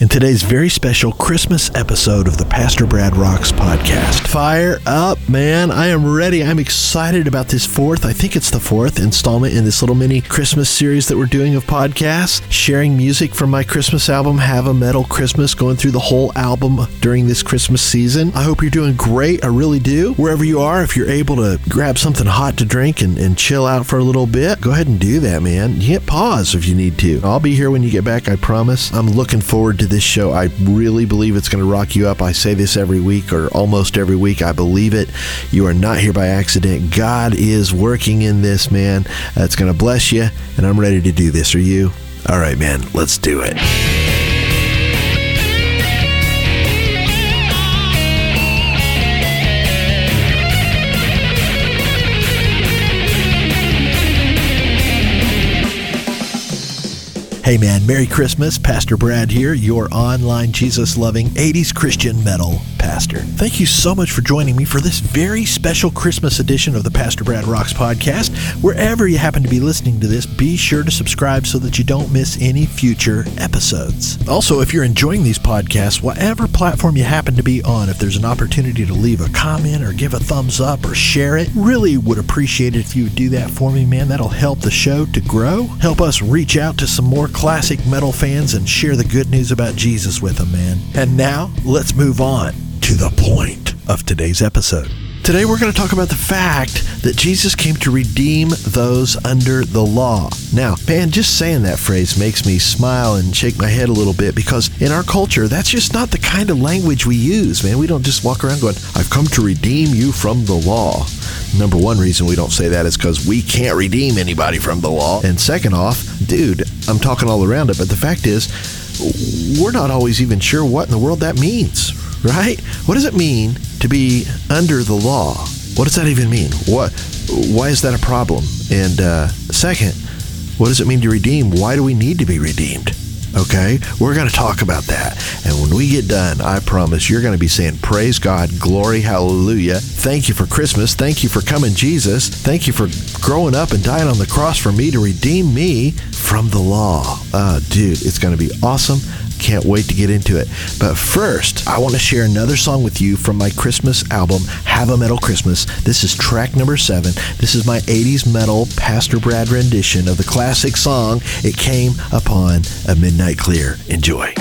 in today's very special Christmas episode of the Pastor Brad Rocks podcast. Fire up, man. I am ready. I'm excited about this fourth, I think it's the fourth installment in this little mini Christmas series that we're doing of podcasts, sharing music from my Christmas album, Have a Metal Christmas, going through the whole album during this Christmas season. I hope you're doing great. I really do. Wherever you are, if you're able to grab something hot to drink and, and chill out for a little bit, go ahead and do that, man. You hit pause if you need to. I'll be here when you get back, I promise. I'm looking forward to this show. I really believe it's going to rock you up. I say this every week or almost every week. I believe it. You are not here by accident. God is working in this, man. It's going to bless you, and I'm ready to do this. Are you? All right, man, let's do it. Hey man, Merry Christmas. Pastor Brad here, your online Jesus loving 80s Christian metal pastor. Thank you so much for joining me for this very special Christmas edition of the Pastor Brad Rocks podcast. Wherever you happen to be listening to this, be sure to subscribe so that you don't miss any future episodes. Also, if you're enjoying these podcasts, whatever platform you happen to be on, if there's an opportunity to leave a comment or give a thumbs up or share it, really would appreciate it if you would do that for me, man. That'll help the show to grow, help us reach out to some more classic metal fans and share the good news about Jesus with them, man. And now, let's move on to the point of today's episode. Today, we're going to talk about the fact that Jesus came to redeem those under the law. Now, man, just saying that phrase makes me smile and shake my head a little bit because in our culture, that's just not the kind of language we use, man. We don't just walk around going, I've come to redeem you from the law. Number one reason we don't say that is because we can't redeem anybody from the law. And second off, dude, I'm talking all around it, but the fact is, we're not always even sure what in the world that means, right? What does it mean to be under the law? What does that even mean? What? Why is that a problem? And uh, second, what does it mean to redeem? Why do we need to be redeemed? Okay, we're going to talk about that. And when we get done, I promise you're going to be saying, Praise God, glory, hallelujah. Thank you for Christmas. Thank you for coming, Jesus. Thank you for growing up and dying on the cross for me to redeem me from the law. Uh, dude, it's going to be awesome. Can't wait to get into it. But first, I want to share another song with you from my Christmas album, Have a Metal Christmas. This is track number seven. This is my 80s metal Pastor Brad rendition of the classic song, It Came Upon a Midnight Clear. Enjoy.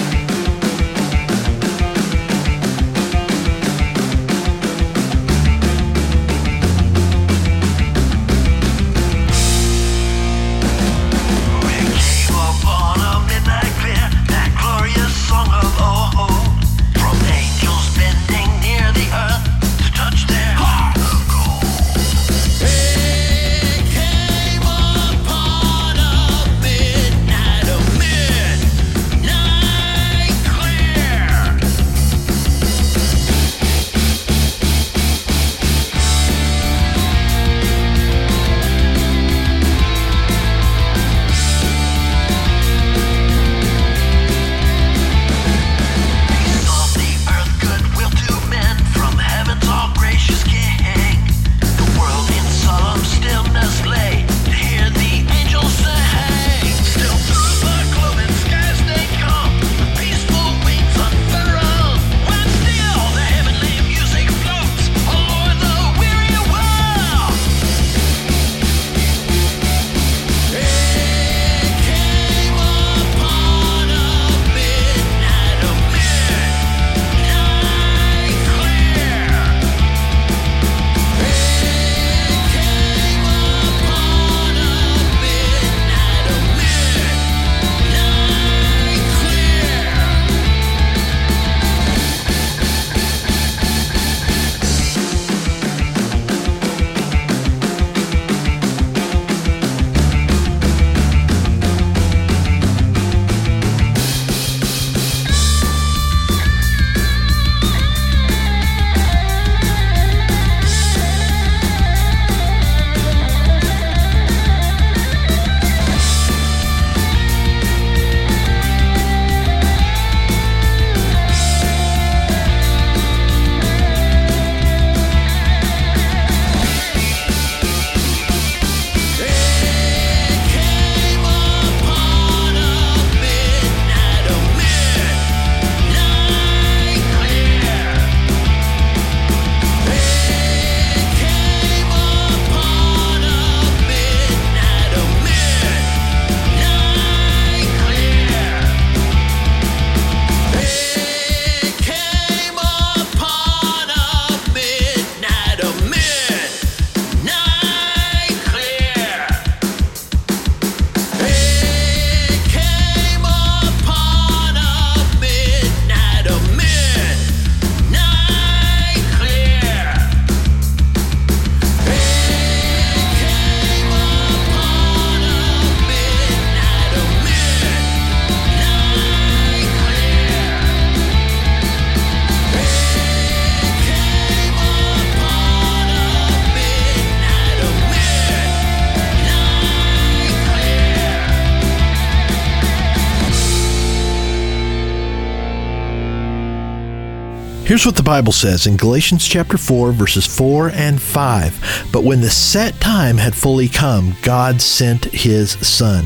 Here's what the Bible says in Galatians chapter 4, verses 4 and 5. But when the set time had fully come, God sent his Son,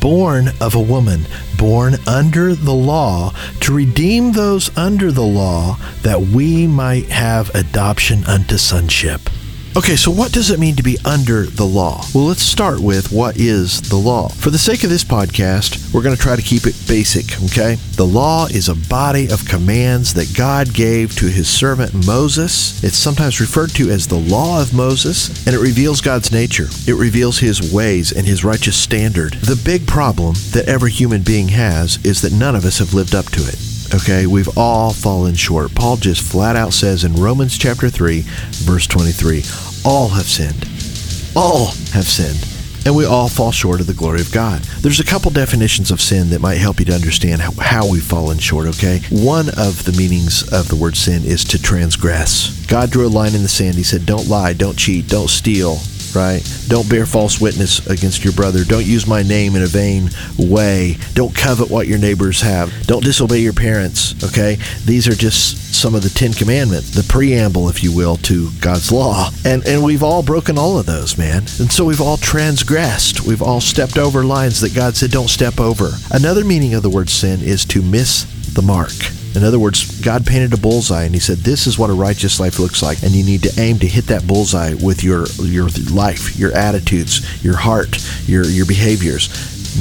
born of a woman, born under the law, to redeem those under the law, that we might have adoption unto sonship. Okay, so what does it mean to be under the law? Well, let's start with what is the law. For the sake of this podcast, we're going to try to keep it basic, okay? The law is a body of commands that God gave to his servant Moses. It's sometimes referred to as the law of Moses, and it reveals God's nature. It reveals his ways and his righteous standard. The big problem that every human being has is that none of us have lived up to it. Okay, we've all fallen short. Paul just flat out says in Romans chapter 3, verse 23, all have sinned. All have sinned. And we all fall short of the glory of God. There's a couple definitions of sin that might help you to understand how, we've fallen short, okay? One of the meanings of the word sin is to transgress. God drew a line in the sand. He said, Don't lie, don't cheat, don't steal, right? Don't bear false witness against your brother. Don't use my name in a vain way. Don't covet what your neighbors have. Don't disobey your parents, okay? These are just some of the 10 commandments, the preamble if you will to God's law. And and we've all broken all of those, man. And so we've all transgressed. We've all stepped over lines that God said don't step over. Another meaning of the word sin is to miss the mark. In other words, God painted a bullseye and he said, This is what a righteous life looks like. And you need to aim to hit that bullseye with your your life, your attitudes, your heart, your your behaviors.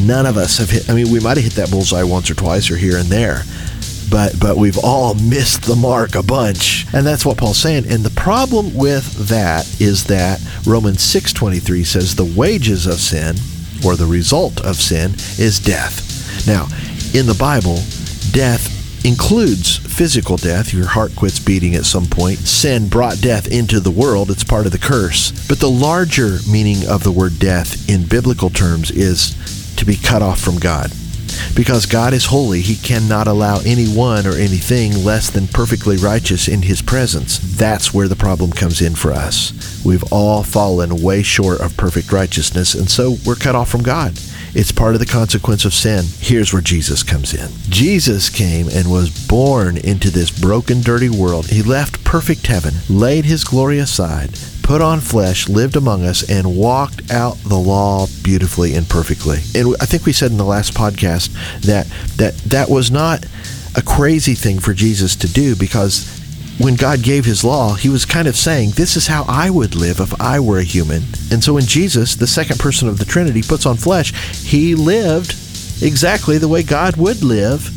None of us have hit I mean, we might have hit that bullseye once or twice or here and there. But but we've all missed the mark a bunch. And that's what Paul's saying. And the problem with that is that Romans 6:23 says the wages of sin or the result of sin is death. Now, in the Bible, death includes physical death. Your heart quits beating at some point. Sin brought death into the world. It's part of the curse. But the larger meaning of the word death in biblical terms is to be cut off from God. Because God is holy, He cannot allow anyone or anything less than perfectly righteous in His presence. That's where the problem comes in for us. We've all fallen way short of perfect righteousness, and so we're cut off from God. It's part of the consequence of sin. Here's where Jesus comes in. Jesus came and was born into this broken, dirty world. He left perfect heaven, laid his glory aside, put on flesh, lived among us, and walked out the law beautifully and perfectly. And I think we said in the last podcast that that, that was not a crazy thing for Jesus to do because when God gave his law, he was kind of saying, This is how I would live if I were a human. And so when Jesus, the second person of the Trinity, puts on flesh, he lived exactly the way God would live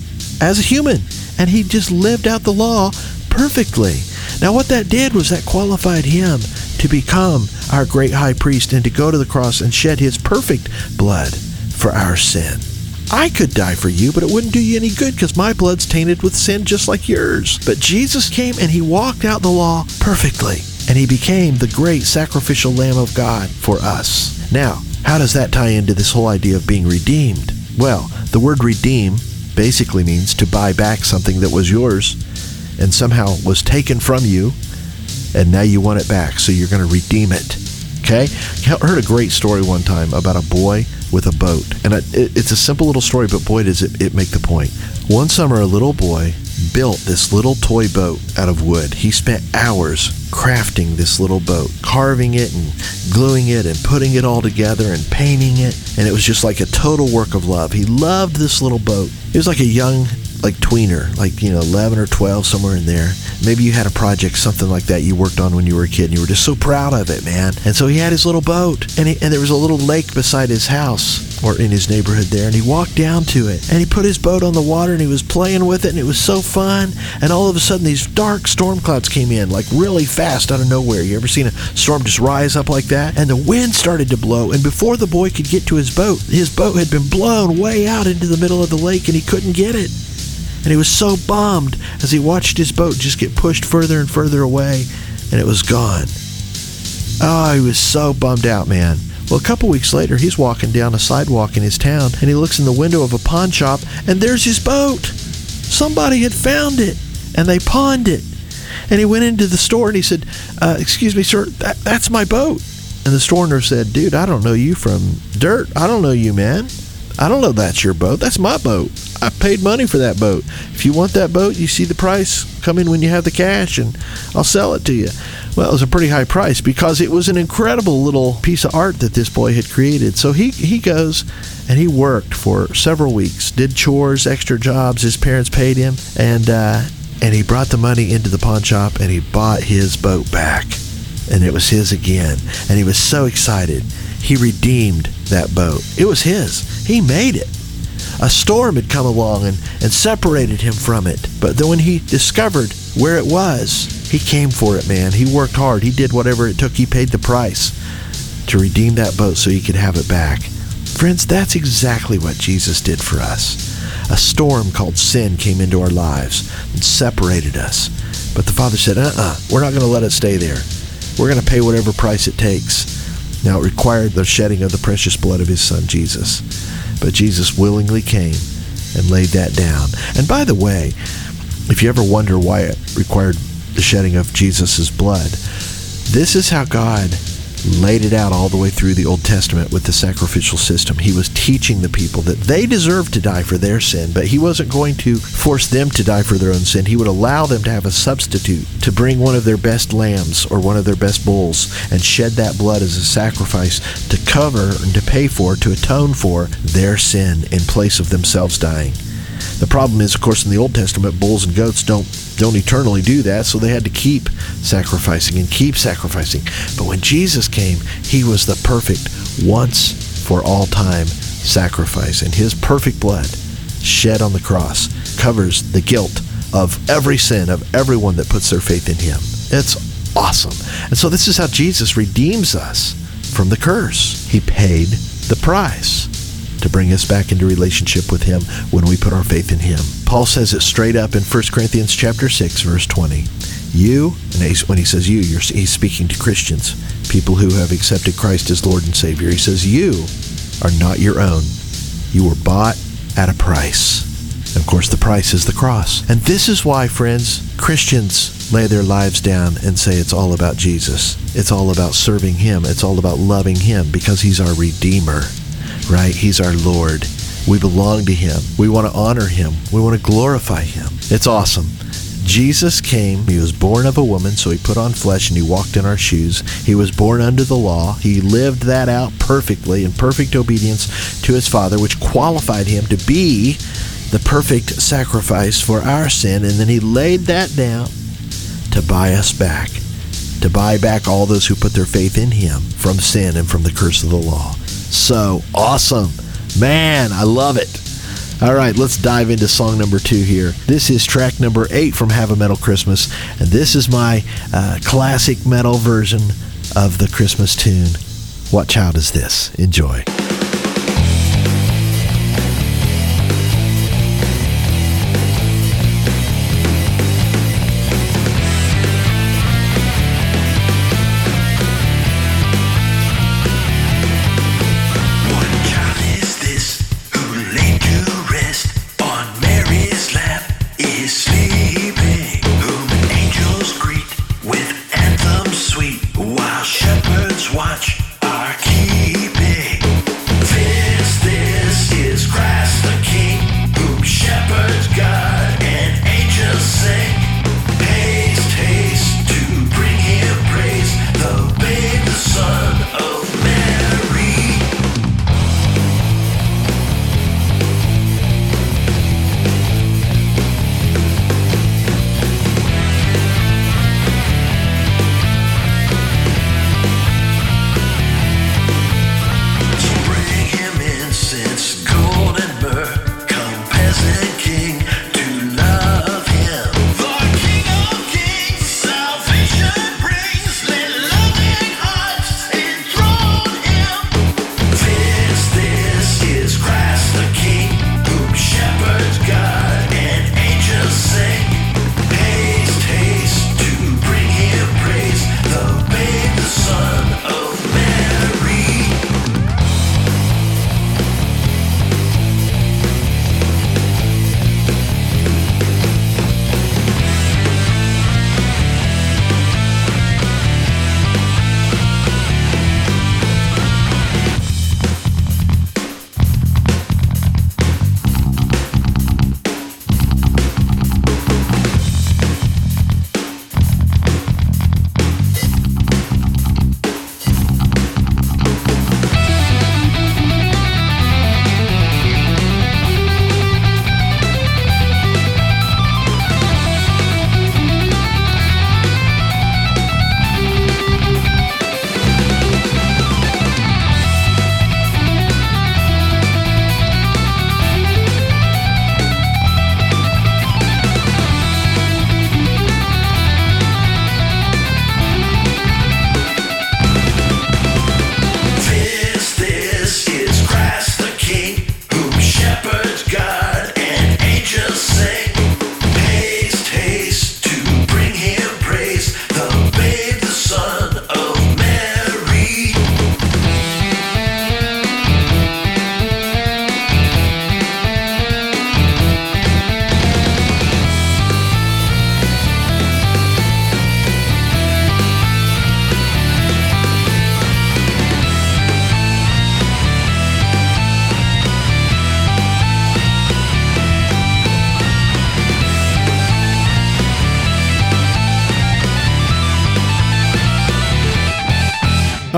as a human. And he just lived out the law perfectly. Now, what that did was that qualified him to become our great high priest and to go to the cross and shed his perfect blood for our sin. I could die for you, but it wouldn't do you any good because my blood's tainted with sin just like yours. But Jesus came and he walked out the law perfectly, and he became the great sacrificial Lamb of God for us. Now, how does that tie into this whole idea of being redeemed? Well, the word redeem basically means to buy back something that was yours and somehow was taken from you, and now you want it back, so you're going to redeem it. Okay? I heard a great story one time about a boy with a boat. And it's a simple little story, but boy, does it, it make the point. One summer, a little boy built this little toy boat out of wood. He spent hours crafting this little boat, carving it and gluing it and putting it all together and painting it. And it was just like a total work of love. He loved this little boat. He was like a young like tweener, like you know, 11 or 12, somewhere in there. Maybe you had a project, something like that, you worked on when you were a kid, and you were just so proud of it, man. And so he had his little boat, and he, and there was a little lake beside his house or in his neighborhood there, and he walked down to it, and he put his boat on the water, and he was playing with it, and it was so fun. And all of a sudden, these dark storm clouds came in, like really fast out of nowhere. You ever seen a storm just rise up like that? And the wind started to blow, and before the boy could get to his boat, his boat had been blown way out into the middle of the lake, and he couldn't get it. And he was so bummed as he watched his boat just get pushed further and further away, and it was gone. Oh, he was so bummed out, man. Well, a couple weeks later, he's walking down a sidewalk in his town, and he looks in the window of a pawn shop, and there's his boat. Somebody had found it, and they pawned it. And he went into the store and he said, uh, "Excuse me, sir, that, that's my boat." And the store owner said, "Dude, I don't know you from dirt. I don't know you, man. I don't know that's your boat. That's my boat. I paid money for that boat. If you want that boat, you see the price. Come in when you have the cash and I'll sell it to you. Well, it was a pretty high price because it was an incredible little piece of art that this boy had created. So he, he goes and he worked for several weeks, did chores, extra jobs. His parents paid him, and uh, and he brought the money into the pawn shop and he bought his boat back, and it was his again. And he was so excited. He redeemed that boat. It was his. He made it. A storm had come along and, and separated him from it. But then when he discovered where it was, he came for it, man. He worked hard. He did whatever it took. He paid the price to redeem that boat so he could have it back. Friends, that's exactly what Jesus did for us. A storm called sin came into our lives and separated us. But the Father said, uh uh-uh, uh, we are not going to let it stay there. We're going to pay whatever price it takes. Now, it required the shedding of the precious blood of His Son, Jesus. But Jesus willingly came and laid that down. And by the way, if you ever wonder why it required the shedding of Jesus' blood, this is how God laid it out all the way through the Old Testament with the sacrificial system. He was teaching the people that they deserved to die for their sin, but he wasn't going to force them to die for their own sin. He would allow them to have a substitute to bring one of their best lambs or one of their best bulls and shed that blood as a sacrifice to cover and to pay for, to atone for their sin in place of themselves dying. The problem is, of course, in the Old Testament, bulls and goats don't don't eternally do that, so they had to keep sacrificing and keep sacrificing. But when Jesus came, he was the perfect once for all time sacrifice, and his perfect blood shed on the cross covers the guilt of every sin of everyone that puts their faith in him. It's awesome. And so this is how Jesus redeems us from the curse. He paid the price to bring us back into relationship with him when we put our faith in him. Paul says it straight up in 1 Corinthians chapter 6 verse 20. You, and when he says you, he's speaking to Christians, people who have accepted Christ as Lord and Savior. He says you are not your own. You were bought at a price. And of course, the price is the cross. And this is why, friends, Christians lay their lives down and say it's all about Jesus. It's all about serving Him. It's all about loving Him because He's our Redeemer right? He's our Lord. We belong to Him. We want to honor Him. We want to glorify Him. It's awesome. Jesus came. He was born of a woman, so he put on flesh and he walked in our shoes. He was born under the law. He lived that out perfectly in perfect obedience to his Father, which qualified him to be the perfect sacrifice for our sin. And then he laid that down to buy us back, to buy back all those who put their faith in him from sin and from the curse of the law so awesome. Man, I love it. All right, let's dive into song number two here. This is track number eight from Have a Metal Christmas, and this is my uh, classic metal version of the Christmas tune. What child is this? Enjoy.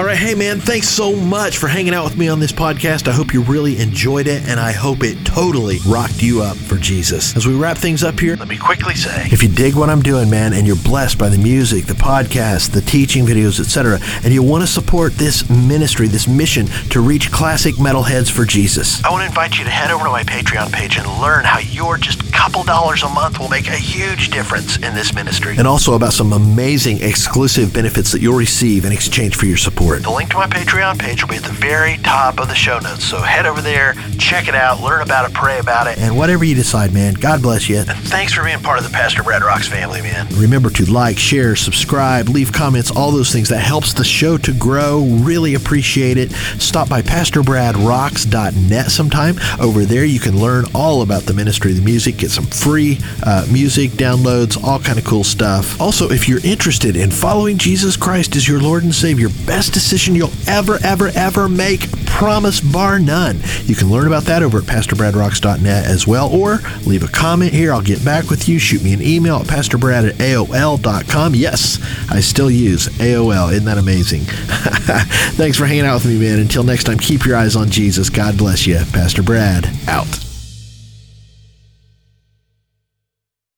Right, hey man, thanks so much for hanging out with me on this podcast. I hope you really enjoyed it, and I hope it totally rocked you up for Jesus. As we wrap things up here, let me quickly say if you dig what I'm doing, man, and you're blessed by the music, the podcast, the teaching videos, etc., and you want to support this ministry, this mission to reach classic metalheads for Jesus, I want to invite you to head over to my Patreon page and learn how you're just couple dollars a month will make a huge difference in this ministry. And also about some amazing exclusive benefits that you'll receive in exchange for your support. The link to my Patreon page will be at the very top of the show notes. So head over there, check it out, learn about it, pray about it, and whatever you decide, man, God bless you. And thanks for being part of the Pastor Brad Rocks family, man. Remember to like, share, subscribe, leave comments, all those things. That helps the show to grow. Really appreciate it. Stop by PastorBradRocks.net sometime. Over there, you can learn all about the ministry, the music, get some free uh, music downloads, all kind of cool stuff. Also, if you're interested in following Jesus Christ as your Lord and Savior, best decision you'll ever, ever, ever make, promise bar none. You can learn about that over at PastorBradRocks.net as well, or leave a comment here. I'll get back with you. Shoot me an email at PastorBrad at AOL.com. Yes, I still use AOL. Isn't that amazing? Thanks for hanging out with me, man. Until next time, keep your eyes on Jesus. God bless you. Pastor Brad, out.